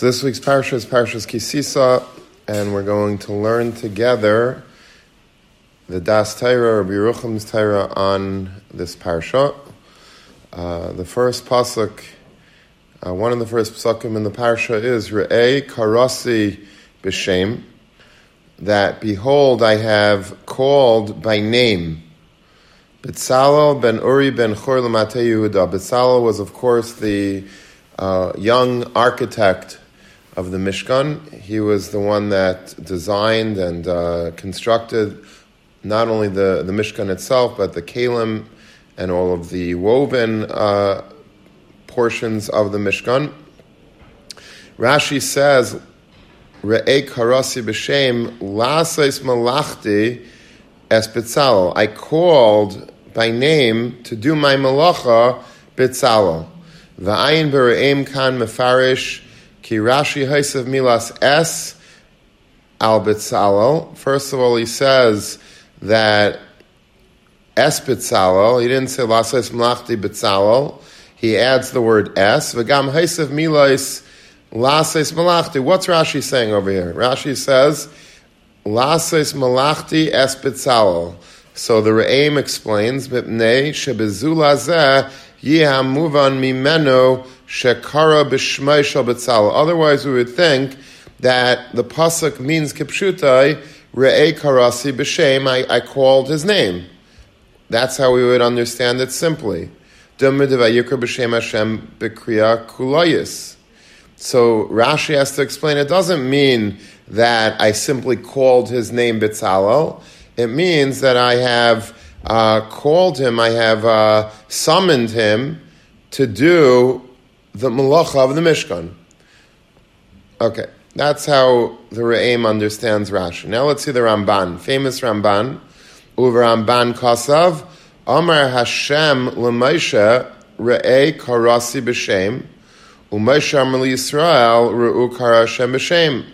So this week's parsha is Parshas Kisisa, and we're going to learn together the Das Torah or Yerucham's Torah on this parsha. Uh, the first pasuk, uh, one of the first pasukim in the parsha is Re'ei Karasi B'Shem, that behold, I have called by name. Betzalel ben Uri ben Chor Yehuda. Betzalel was, of course, the uh, young architect of the Mishkan. He was the one that designed and uh, constructed not only the, the Mishkan itself, but the Kalim and all of the woven uh, portions of the Mishkan. Rashi says, Re'e karasi b'shem lasais malachti es betzalel. I called by name to do my malacha betzalel. Va'ayin bere'em kan mefarish Ki Rashi Haisav Milas S al Bitzalel. First of all, he says that Es Bitzalel. He didn't say Lasas Mlachti Bitzalel. He adds the word S. V'gam Haisav Milas Lasas Malachti. What's Rashi saying over here? Rashi says Lasas Malachti Es Bitzalel. So the Re'im explains, Mipnei Shebezulazeh Yiham Muvan Mimeno Shekara b'shmei shel betzalel. Otherwise, we would think that the pasuk means kipshutai re'ei karasi b'shem. I, I called his name. That's how we would understand it simply. So Rashi has to explain it doesn't mean that I simply called his name Bitzalel. It means that I have uh, called him, I have uh, summoned him to do the malacha of the Mishkan. Okay, that's how the Re'im understands Rashi. Now let's see the Ramban, famous Ramban. Uver Ramban Kasav, Amar Hashem l'Moshe Re'ei Karasi B'Shem, U'Moshe Amar Yisrael Re'u Kara Hashem B'Shem.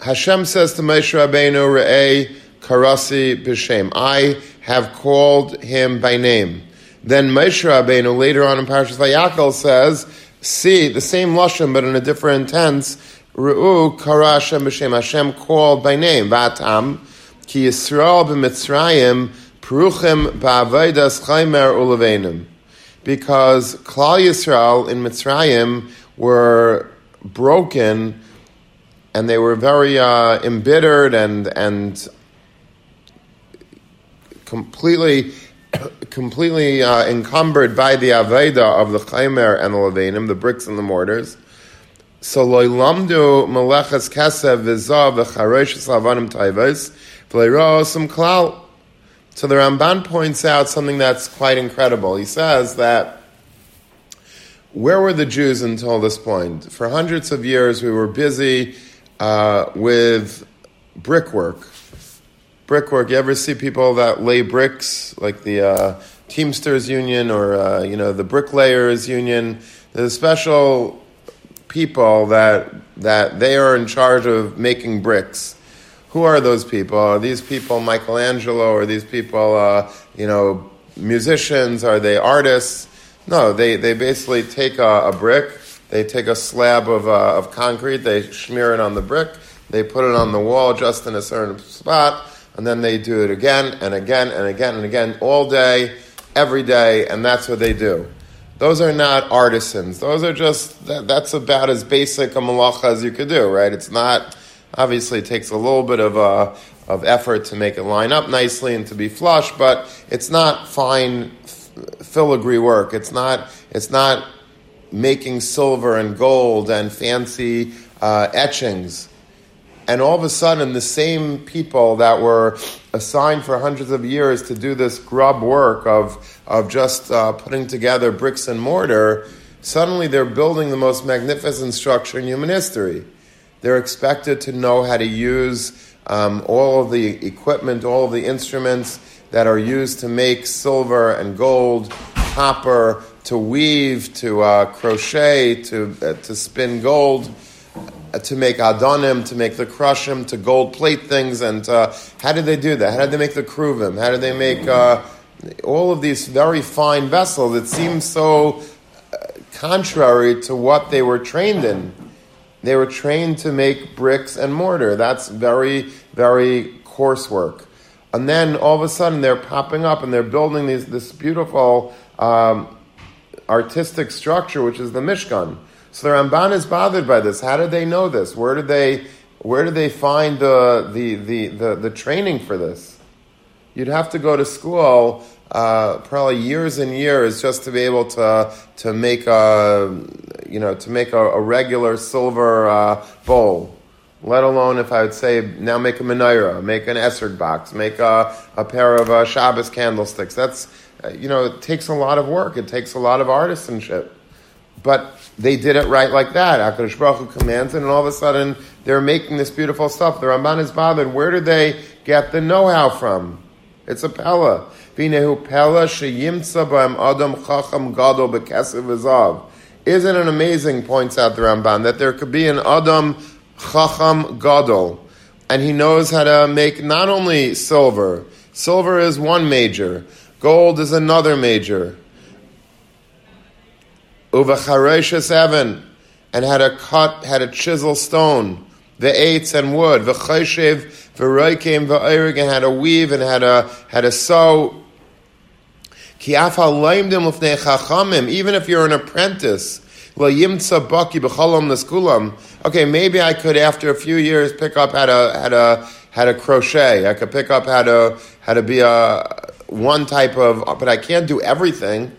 Hashem says to Moshe Rabbeinu Re'ei Karasi B'Shem. I have called him by name. Then Moshe Rabbeinu later on in Parashas Vayakhel says, see the same lashon but in a different tense. Ru'u kara Hashem b'shem. Hashem called by name. Vatam ki Yisrael b'Mitzrayim peruchim ba'avaydas chaymer ulevenim. Because Klal Yisrael in Mitzrayim were broken and they were very uh, embittered and and completely completely uh, encumbered by the Aveda of the Chaimer and the Levanim, the bricks and the mortars. So loilamdu meleches kesev v'zav v'charesh lavanim taivos v'leirosim klal. So the Ramban points out something that's quite incredible. He says that where were the Jews until this point? For hundreds of years, we were busy uh, with brickwork brickwork. You ever see people that lay bricks, like the uh, Teamsters Union or uh, you know the Bricklayers Union? There's special people that that they are in charge of making bricks. Who are those people? Are these people Michelangelo? Are these people uh, you know musicians? Are they artists? No, they, they basically take a, a brick, they take a slab of, uh, of concrete, they smear it on the brick, they put it on the wall just in a certain spot, and then they do it again and again and again and again all day, every day, and that's what they do. Those are not artisans. Those are just, that, that's about as basic a malacha as you could do, right? It's not, obviously, it takes a little bit of, uh, of effort to make it line up nicely and to be flush, but it's not fine filigree work. It's not, it's not making silver and gold and fancy uh, etchings and all of a sudden the same people that were assigned for hundreds of years to do this grub work of, of just uh, putting together bricks and mortar, suddenly they're building the most magnificent structure in human history. They're expected to know how to use um, all of the equipment, all of the instruments that are used to make silver and gold, copper, to weave, to uh, crochet, to, uh, to spin gold to make adonim, to make the krushim, to gold plate things, and uh, how did they do that? How did they make the kruvim? How did they make uh, all of these very fine vessels? It seems so uh, contrary to what they were trained in. they were trained to make bricks and mortar. That's very, very coarse work. And then all of a sudden they're popping up and they're building these, this beautiful um, artistic structure, which is the Mishkan. So the Ramban is bothered by this. How did they know this? Where did they, where did they find the, the, the, the, the training for this? You'd have to go to school uh, probably years and years just to be able to to make a you know to make a, a regular silver uh, bowl. Let alone if I would say now make a menorah, make an esrog box, make a, a pair of uh, Shabbos candlesticks. That's uh, you know it takes a lot of work. It takes a lot of artisanship, but they did it right like that. Hakadosh Baruch commands and all of a sudden they're making this beautiful stuff. The Ramban is bothered. Where did they get the know-how from? It's a pella. Vinehu pella sheyimtza b'am adam chacham gadol b'kesev v'zav. Isn't it amazing, points out the Ramban, that there could be an adam chacham gadol, and he knows how to make not only silver, silver is one major, gold is another major, uvacharesha seven, and had a cut, had to chisel stone, the eights and wood, the cheshev V'roikim v'oirig, and had a weave and had a had a sew. Even if you're an apprentice, okay, maybe I could after a few years pick up how to how to how to crochet. I could pick up how to how to be a one type of, but I can't do everything.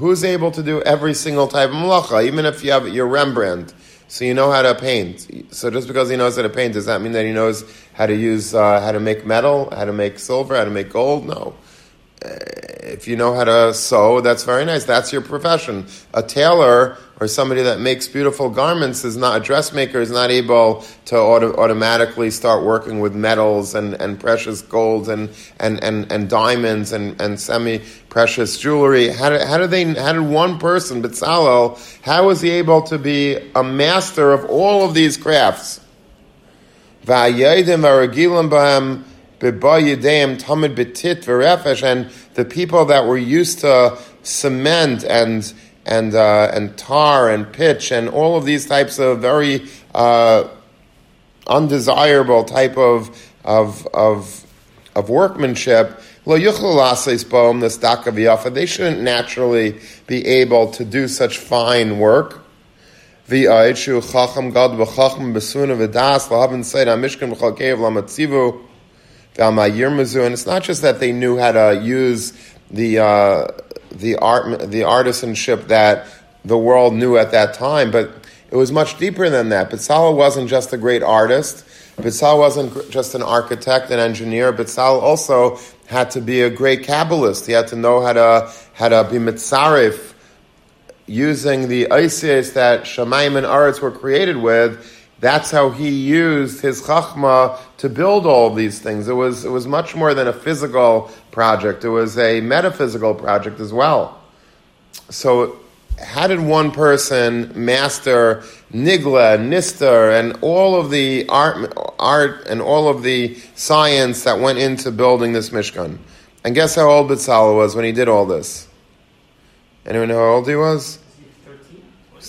Who's able to do every single type of malacha? Even if you have your Rembrandt, so you know how to paint. So just because he knows how to paint, does that mean that he knows how to use, uh, how to make metal, how to make silver, how to make gold? No. Uh, if you know how to sew, that's very nice. That's your profession. A tailor or somebody that makes beautiful garments is not a dressmaker is not able to auto, automatically start working with metals and, and precious golds and, and, and, and diamonds and, and semi precious jewelry. How did, how they how did one person, Bezalel, how was he able to be a master of all of these crafts? And the people that were used to cement and and uh, and tar and pitch and all of these types of very uh, undesirable type of of of, of workmanship. They shouldn't naturally be able to do such fine work. And it's not just that they knew how to use the uh, the art, the artisanship that the world knew at that time, but it was much deeper than that. Bezalel wasn't just a great artist. Bezalel wasn't just an architect and engineer. Bezalel also had to be a great Kabbalist. He had to know how to, how to be mitzarif, using the isis that Shemaim and Aretz were created with. That's how he used his chachma to build all these things. It was, it was much more than a physical project. It was a metaphysical project as well. So, how did one person master Nigla, Nistar, and all of the art, art and all of the science that went into building this Mishkan? And guess how old Bezalel was when he did all this? Anyone know how old he was?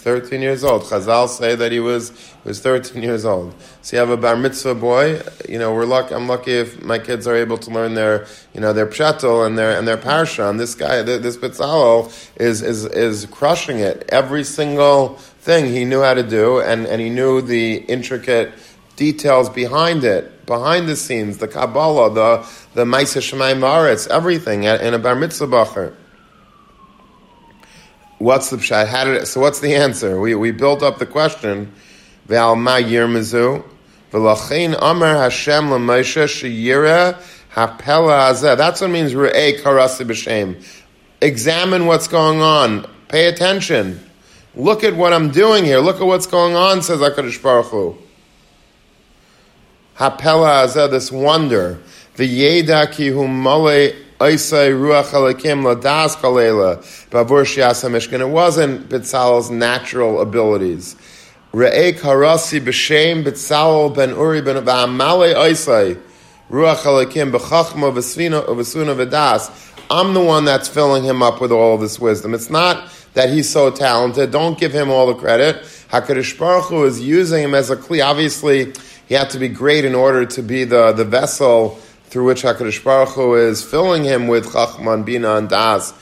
13 years old. Chazal say that he was was 13 years old. So you have a bar mitzvah boy. You know, we're lucky. I'm lucky if my kids are able to learn their you know their pshatel and their and their parsha. And this guy, this Bezalel, is is is crushing it. Every single thing he knew how to do, and and he knew the intricate details behind it, behind the scenes, the Kabbalah, the the Maisa Shemayim Maretz, everything in a bar mitzvah bacher. What's the pshat? How did it, so what's the answer? We, we built up the question. Ve'al ma yirmizu. V'lachein amar Hashem sheyira hapela. That's what it means re'eh karasi b'shem. Examine what's going on. Pay attention. Look at what I'm doing here. Look at what's going on, says HaKadosh Baruch Hu. Hapela this wonder. V'yeda ki hu male ruach alakim ladas kalela bavur mishkan. It wasn't Bezalel's natural abilities. Re'e karasi b'shem Bezalel ben Uri ben v'amale oisai ruach alakim b'chachma v'svina v'suna v'das. I'm the one that's filling him up with all this wisdom. It's not that he's so talented. Don't give him all the credit. Hakadosh Baruch Hu is using him as a kli. Obviously, he had to be great in order to be the, the vessel through which Hakadosh Baruch Hu is filling him with Chachman, Bina, and Das.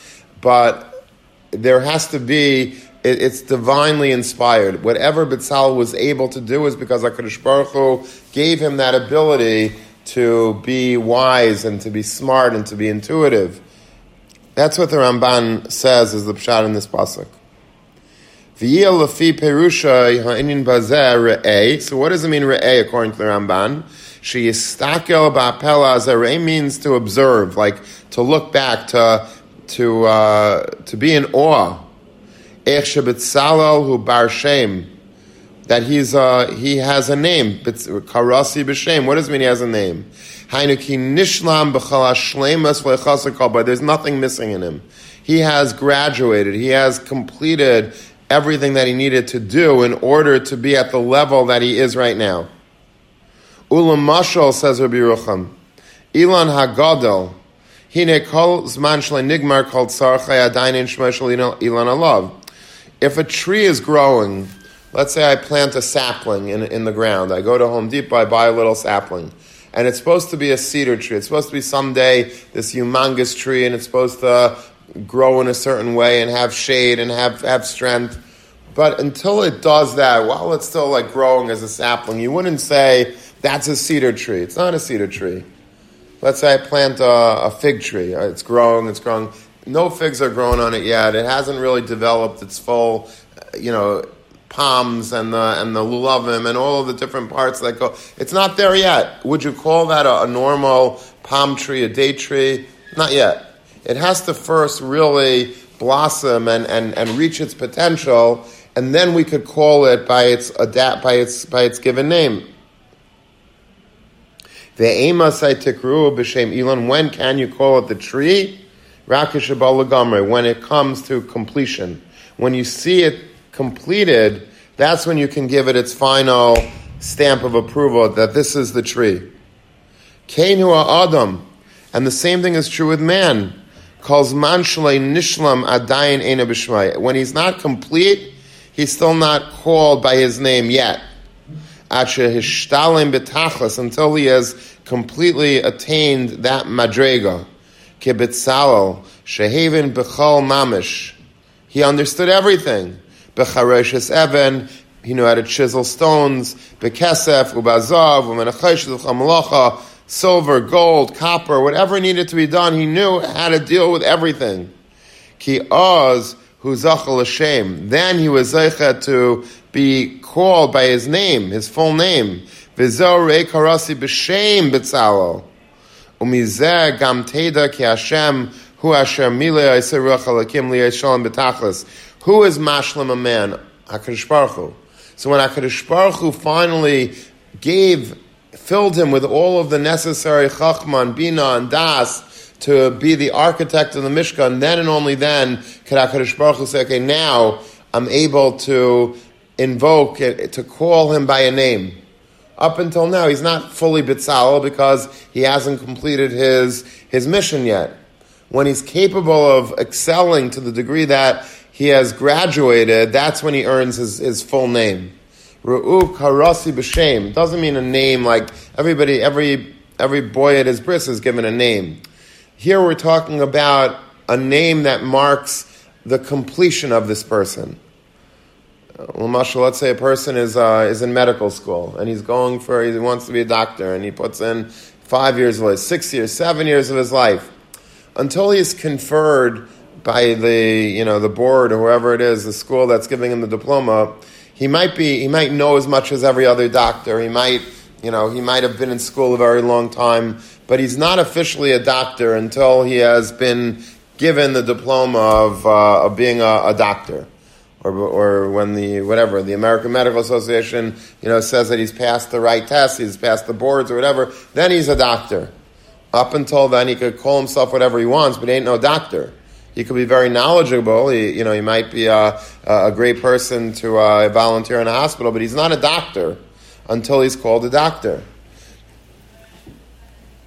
But there has to be it, it's divinely inspired. Whatever Bitzal was able to do is because Hakadosh Baruch Hu gave him that ability to be wise and to be smart and to be intuitive. That's what the Ramban says is the pshat in this pasuk. So what does it mean re'eh according to the Ramban? She istakel ba'apela azarei means to observe, like to look back, to to uh, to be in awe. Ech shebetzalel hu bar shem. That he's uh, he has a name. Karasi b'shem. What does it mean he has a name? Hainuki nishlam b'chala shlemas but there's nothing missing in him. He has graduated. He has completed everything that he needed to do in order to be at the level that he is right now. Ulam mashal says Rabbi Rucham. Ilan hagadol. Hine kol zman shle nigmar called sarchay adainin shmeshal ilan alav. If a tree is growing, let's say I plant a sapling in, in the ground. I go to Home Depot, I buy a little sapling and it's supposed to be a cedar tree. It's supposed to be someday this humongous tree, and it's supposed to grow in a certain way and have shade and have, have strength. But until it does that, while it's still like growing as a sapling, you wouldn't say that's a cedar tree. It's not a cedar tree. Let's say I plant a, a fig tree. Uh, it's growing, it's growing. No figs are growing on it yet. It hasn't really developed its full, uh, you know, palms and the and the lulavim and all of the different parts that go. It's not there yet. Would you call that a, a normal palm tree, a date tree? Not yet. It has to first really blossom and, and, and reach its potential, and then we could call it by its adapt by its by its given name. The ema tikru b'shem Elon. When can you call it the tree? When it comes to completion. When you see it completed, that's when you can give it its final stamp of approval that this is the tree. Kainu Adam, and the same thing is true with man. Calls man nishlam adayin ena b'shmai. When he's not complete, he's still not called by his name yet. Until he has completely attained that madrega. Kibitzalel shehaven b'chol mamish. He understood everything. Bechareshes Evan, he knew how to chisel stones, Bekesef, Umenachesh, silver, gold, copper, whatever needed to be done, he knew how to deal with everything. Ki Oz, who Zachal Hashem. Then he was Zeichet to be called by his name, his full name. V'zo karasi b'shem b'tzalo. Umizeh gam teda ki Hashem hu asher milei aisei ruach alakim liyei shalom b'tachlis. Who is mashlim a man? Hakadosh Baruch Hu. So when Hakadosh Baruch Hu finally gave, filled him with all of the necessary chachman, bina, and das to be the architect of the Mishkan, then and only then could Hakadosh Baruch Hu say, "Okay, now I'm able to invoke it, to call him by a name." Up until now, he's not fully bitzal because he hasn't completed his his mission yet. When he's capable of excelling to the degree that he has graduated, that's when he earns his, his full name. Ru'u karasi b'shem doesn't mean a name like everybody, every every boy at his bris is given a name. Here we're talking about a name that marks the completion of this person. Well, let's say a person is uh, is in medical school and he's going for he wants to be a doctor and he puts in five years of life, six years, seven years of his life until he's conferred by the you know the board or whoever it is, the school that's giving him the diploma, he might be he might know as much as every other doctor. He might you know he might have been in school a very long time, but he's not officially a doctor until he has been given the diploma of, uh, of being a, a doctor. Or, or when the whatever the American Medical Association you know says that he's passed the right tests, he's passed the boards or whatever, then he's a doctor. Up until then, he could call himself whatever he wants, but he ain't no doctor. He could be very knowledgeable. He, you know, he might be a, a great person to uh, volunteer in a hospital, but he's not a doctor until he's called a doctor.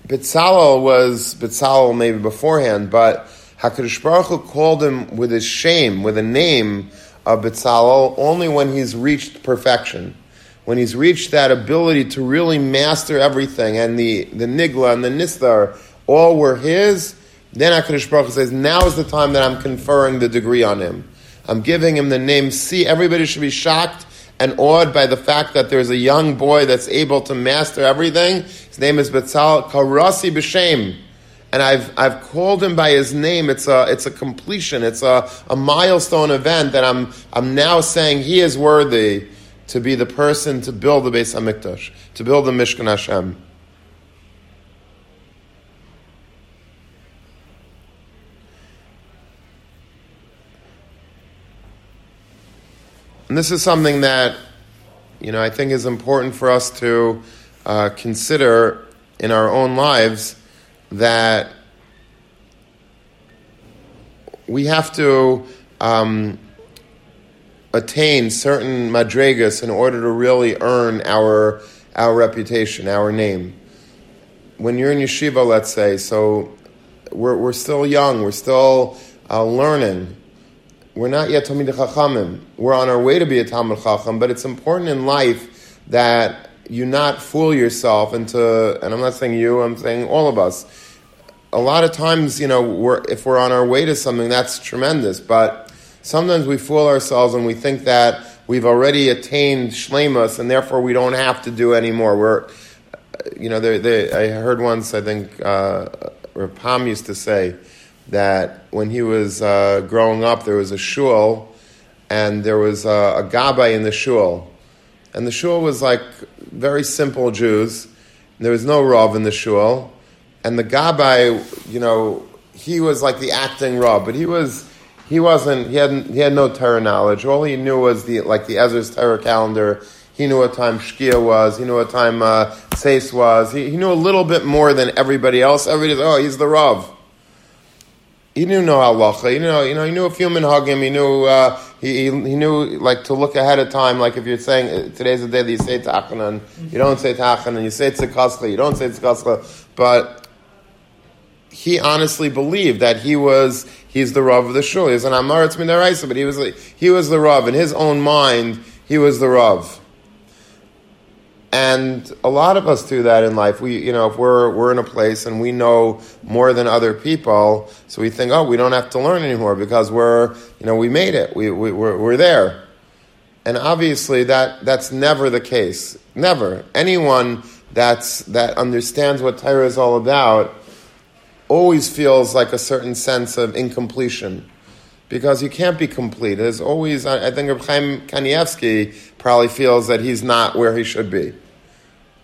Bitzalel was Bitzalel maybe beforehand, but Hakadosh Baruch Hu called him with his shame, with a name of Bitzalel only when he's reached perfection. When he's reached that ability to really master everything, and the, the Nigla and the Nistar all were his, then HaKadosh Baruch Hu says, now is the time that I'm conferring the degree on him. I'm giving him the name C. Everybody should be shocked and awed by the fact that there's a young boy that's able to master everything. His name is Betzal Karasi B'Shem. And I've, I've called him by his name. It's a, it's a completion. It's a, a milestone event that I'm, I'm now saying he is worthy to be the person to build the Beis HaMikdash, to build the Mishkan Hashem. And this is something that, you know, I think is important for us to uh, consider in our own lives that we have to um, attain certain madregas in order to really earn our our reputation, our name. When you're in yeshiva, let's say, so we're, we're still young, we're still uh, learning we're not yet Talmid Chachamim. We're on our way to be a Talmud Chacham, but it's important in life that you not fool yourself into, and I'm not saying you, I'm saying all of us. A lot of times, you know, we're, if we're on our way to something, that's tremendous, but sometimes we fool ourselves and we think that we've already attained shlemus and therefore we don't have to do anymore. We're, you know, they, they, I heard once, I think, uh, Rav Pam used to say, that when he was uh, growing up, there was a shul, and there was a, a gabbai in the shul, and the shul was like very simple Jews. There was no rav in the shul, and the gabbai, you know, he was like the acting rav, but he was he wasn't he hadn't he had no Torah knowledge. All he knew was the like the Ezras Torah calendar. He knew what time Shkia was. He knew what time uh, Seis was. He, he knew a little bit more than everybody else. Everybody, oh, he's the Rav he didn't know halacha. You know, you know, he knew a few minhagim. He knew uh, he, he, he knew like to look ahead of time. Like if you're saying uh, today's the day that you say tachanan, you don't say tachanan. You say tzikascha, you don't say tzikascha. But he honestly believed that he was he's the rav of the shul. He's an amaretz midaraisa, but he was he was the rav in his own mind. He was the rav. And a lot of us do that in life. We, you know, if we're, we're in a place and we know more than other people, so we think, oh, we don't have to learn anymore because we're, you know, we made it. We, we, we're, we're there. And obviously that, that's never the case. Never. Anyone that's, that understands what Torah is all about always feels like a certain sense of incompletion because you can't be complete. There's always, I think Reb Chaim Kanievsky probably feels that he's not where he should be.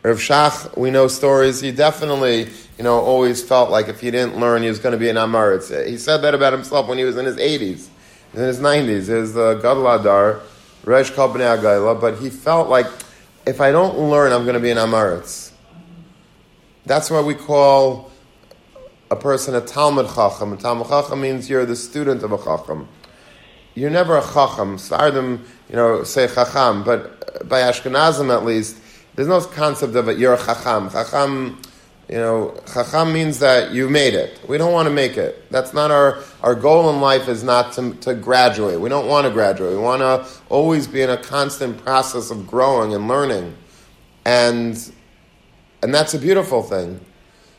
Rav Shach, we know stories. He definitely, you know, always felt like if he didn't learn, he was going to be an Amaritz. He said that about himself when he was in his 80s, in his 90s. He was the Gadol Hador, Resh Kal Agayla, but he felt like if I don't learn, I'm going to be an Amaritz. That's why we call a person a Talmud Chacham. A Talmud Chacham means you're the student of a Chacham. You're never a Chacham. Stardom, you know, say Chacham, but by Ashkenazim at least, there's no concept of it, you're a chacham. Chacham, you know, chacham means that you made it. We don't want to make it. That's not our, our goal in life is not to, to graduate. We don't want to graduate. We want to always be in a constant process of growing and learning. And, and that's a beautiful thing.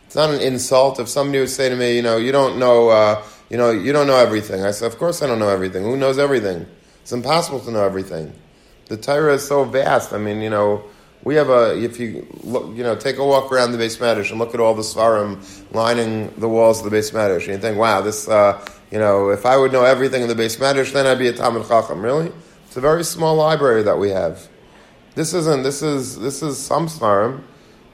It's not an insult. If somebody would say to me, you know, you don't know, uh, you know, you don't know everything. I said, of course I don't know everything. Who knows everything? It's impossible to know everything. The Torah is so vast. I mean, you know, we have a, if you look, you know, take a walk around the Beis Medrash and look at all the Sfarim lining the walls of the Beis Medrash, and you think, wow, this, uh, you know, if I would know everything in the Beis Medrash, then I'd be a Talmud Chacham. Really? It's a very small library that we have. This isn't, this is, this is some Sfarim,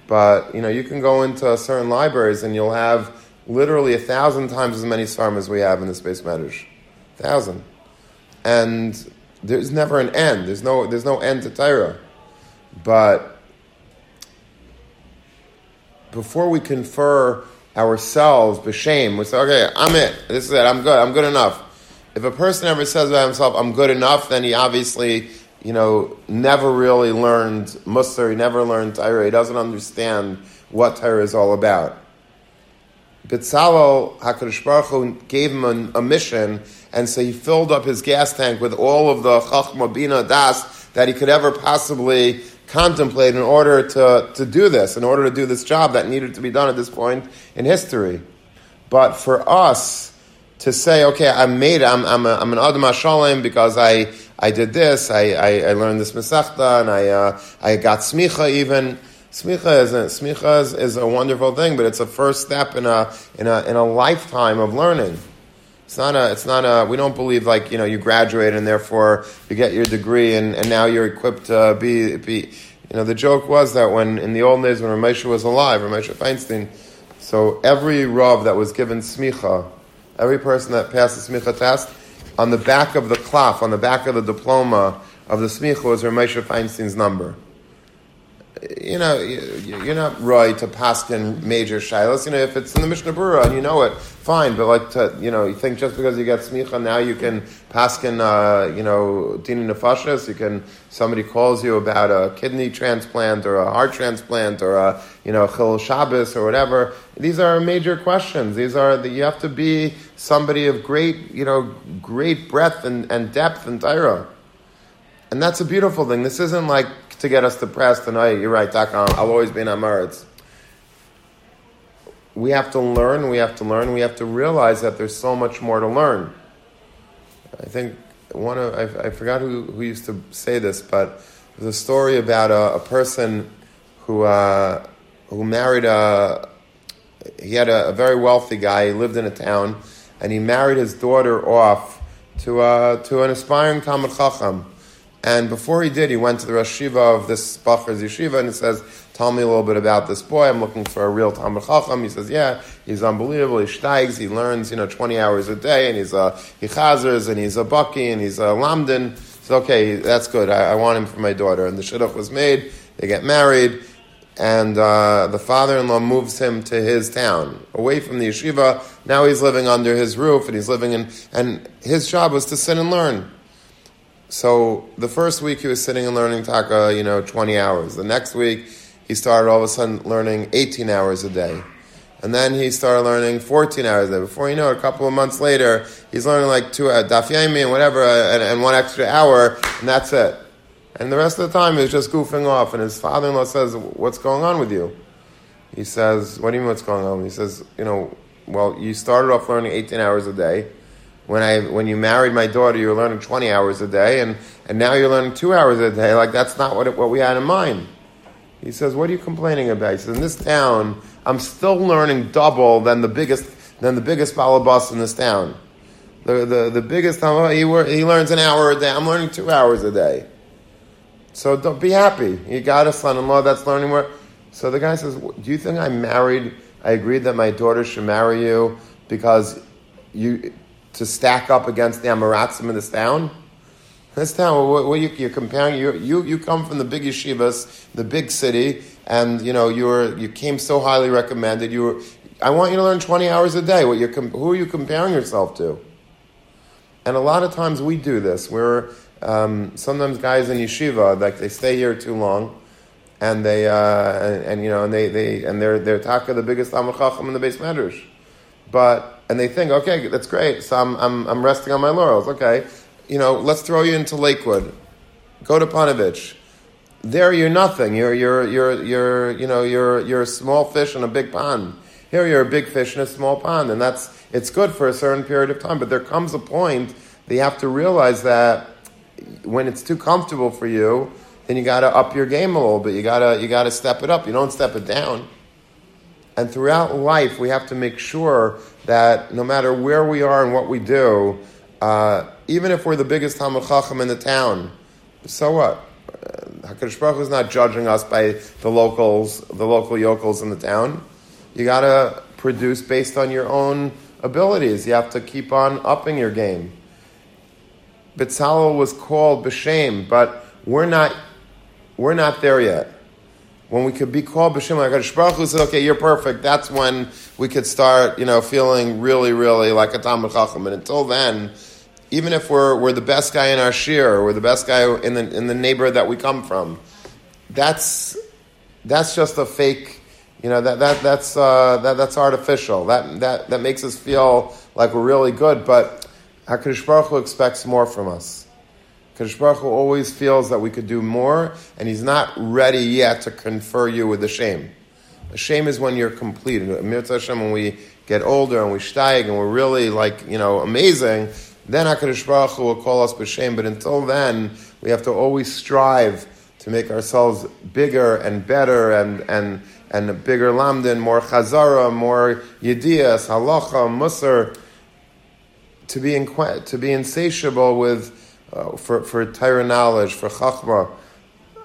but, you know, you can go into certain libraries and you'll have literally a thousand times as many Sfarim as we have in this Beis Medrash. Thousand. And there's never an end. There's no, there's no end to Torah. But before we confer ourselves b'shame, we say, okay, I'm it. This is it. I'm good. I'm good enough. If a person ever says about himself, I'm good enough, then he obviously, you know, never really learned Musar, he never learned Torah, he doesn't understand what Torah is all about. Bitzalel, HaKadosh Baruch Hu gave him a, a, mission, and so he filled up his gas tank with all of the Chachma Bina Das that he could ever possibly contemplate in order to, to do this, in order to do this job that needed to be done at this point in history. But for us to say, okay, I'm made, I'm, I'm, a, I'm an Adam HaShalem because I, I did this, I, I, I learned this Masechta, and I, uh, I got Smicha even. Smicha is a, smicha is, is, a wonderful thing, but it's a first step in a, in a, in a lifetime of learning. It's not a, it's not a, we don't believe like, you know, you graduate and therefore you get your degree and, and now you're equipped to be, be, you know, the joke was that when, in the old days when Reb Moshe was alive, Reb Moshe Feinstein, so every Rav that was given smicha, every person that passed the smicha test, on the back of the cloth, on the back of the diploma of the smicha was Reb Moshe Feinstein's number you know, you're not right to paskin major shilas. You know, if it's in the Mishnah Berurah and you know it, fine. But like to, you know, you think just because you get smicha now you can paskin, uh, you know, dini nefashas. You can somebody calls you about a kidney transplant or a heart transplant or a you know chil Shabbos or whatever. These are major questions. These are the, you have to be somebody of great, you know, great breadth and, and depth and Torah. And that's a beautiful thing. This isn't like to get us depressed and, oh, you're right, I'll always be in Amaritz. We have to learn, we have to learn, we have to realize that there's so much more to learn. I think one of, I, I forgot who, who used to say this, but there's a story about a, a person who, uh, who married a, he had a, a, very wealthy guy, he lived in a town, and he married his daughter off to, uh, to an aspiring Talmud Chacham. And before he did, he went to the Rosh Yeshiva of this Bacher's Yeshiva and he says, Tell me a little bit about this boy. I'm looking for a real Talmud Chacham. He says, Yeah, he's unbelievable. He steigs, he learns, you know, 20 hours a day, and he's a, he chazers, and he's a bucky, and he's a lamdan. So, okay, that's good. I, I, want him for my daughter. And the shidduch was made, they get married, and uh, the father in law moves him to his town, away from the yeshiva. Now he's living under his roof, and he's living in, and his job was to sit and learn. So the first week he was sitting and learning taka, you know, 20 hours. The next week he started all of a sudden learning 18 hours a day. And then he started learning 14 hours a day. Before you know it, a couple of months later, he's learning like two uh, daf yomi and whatever, uh, and, and, one extra hour, and that's it. And the rest of the time, he was just goofing off. And his father-in-law says, "What's going on with you?" He says, "What do you mean what's going on?" He says, "You know, well, you started off learning 18 hours a day." When I when you married my daughter, you were learning twenty hours a day, and, and now you're learning two hours a day. Like that's not what it, what we had in mind. He says, "What are you complaining about?" He says, "In this town, I'm still learning double than the biggest than the biggest balabas in this town. The the, the biggest oh, he he learns an hour a day. I'm learning two hours a day. So don't be happy. You got a son-in-law that's learning more." So the guy says, "Do you think I married? I agreed that my daughter should marry you because you." To stack up against the Amaratzim in this town? This town, what, what you, are comparing, you, you, you come from the big yeshivas, the big city, and you know you were you came so highly recommended. You were, I want you to learn twenty hours a day. What you're, who are you comparing yourself to? And a lot of times we do this. We're um, sometimes guys in yeshiva like they stay here too long, and they uh, and, and, you know and they, they and they're they're taka the biggest Talmud Chacham in the beis medrash, but and they think, okay, that's great. So I'm, I'm, I'm resting on my laurels. Okay, you know, let's throw you into Lakewood. Go to Ponevezh. There, you're nothing. You're, you're, you're, you're, you know, you're, you're a small fish in a big pond. Here, you're a big fish in a small pond, and that's it's good for a certain period of time. But there comes a point that you have to realize that when it's too comfortable for you, then you got to up your game a little bit. You gotta, you gotta step it up. You don't step it down. And throughout life, we have to make sure that no matter where we are and what we do, uh, even if we're the biggest Talmud Chacham in the town, so what? Uh, Hakadosh Baruch is not judging us by the locals, the local yokels in the town. You got to produce based on your own abilities. You have to keep on upping your game. Bitzalel was called b'shem, but we're not, we're not there yet when we could be called b'shem like Baruch Hu said, okay, you're perfect. That's when we could start, you know, feeling really, really like a Talmud Chacham. And until then, even if we're, we're the best guy in our shir, we're the best guy in the, in the neighborhood that we come from, that's, that's just a fake, you know that, that that's uh, that, that's artificial. That that that makes us feel like we're really good, but Hakadosh Baruch Hu expects more from us. Hakadosh Baruch Hu always feels that we could do more, and He's not ready yet to confer you with the shame. The shame is when you're complete. Hashem, when we get older and we steig and we're really like you know amazing, then Hakadosh Baruch Hu will call us b'shem. But until then, we have to always strive to make ourselves bigger and better and and and bigger lamdin, more chazara, more yedias, halacha, musar, to be inqu- to be insatiable with uh, for for Torah knowledge, for chachma.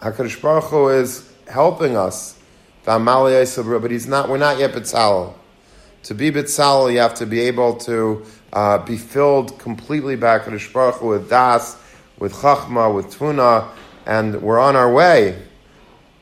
Hakadosh Baruch Hu is helping us. But he's not. We're not yet betzalel. To be betzalel, you have to be able to uh, be filled completely by Hakadosh Baruch Hu with das, with chachma, with tuna, and we're on our way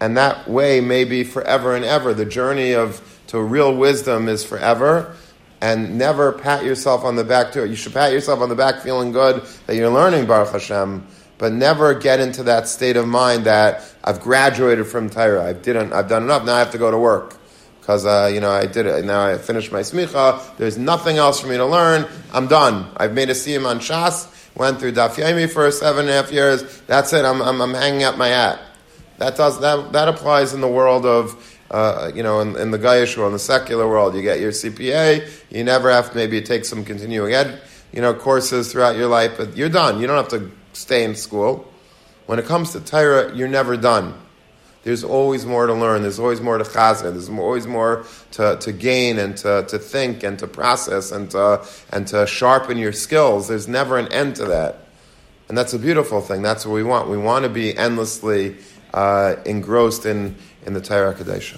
and that way may be forever and ever. The journey of to real wisdom is forever, and never pat yourself on the back to it. You should pat yourself on the back feeling good that you're learning Baruch Hashem, but never get into that state of mind that I've graduated from Torah. I didn't. I've done enough. Now I have to go to work because uh, you know I did it. Now I finished my smicha. There's nothing else for me to learn. I'm done. I've made a siyum on Shas. Went through Daf Yomi for seven and a half years. That's it. I'm, I'm, I'm hanging up my hat. That does that that applies in the world of uh, you know in, in the Gayish world, in the secular world. You get your CPA. You never have to maybe take some continuing ed you know courses throughout your life, but you're done. You don't have to stay in school. When it comes to Torah, you're never done. There's always more to learn. There's always more to chazer. There's always more to, to gain and to, to think and to process and to, and to sharpen your skills. There's never an end to that. And that's a beautiful thing. That's what we want. We want to be endlessly uh, engrossed in, in the Torah Kadesha.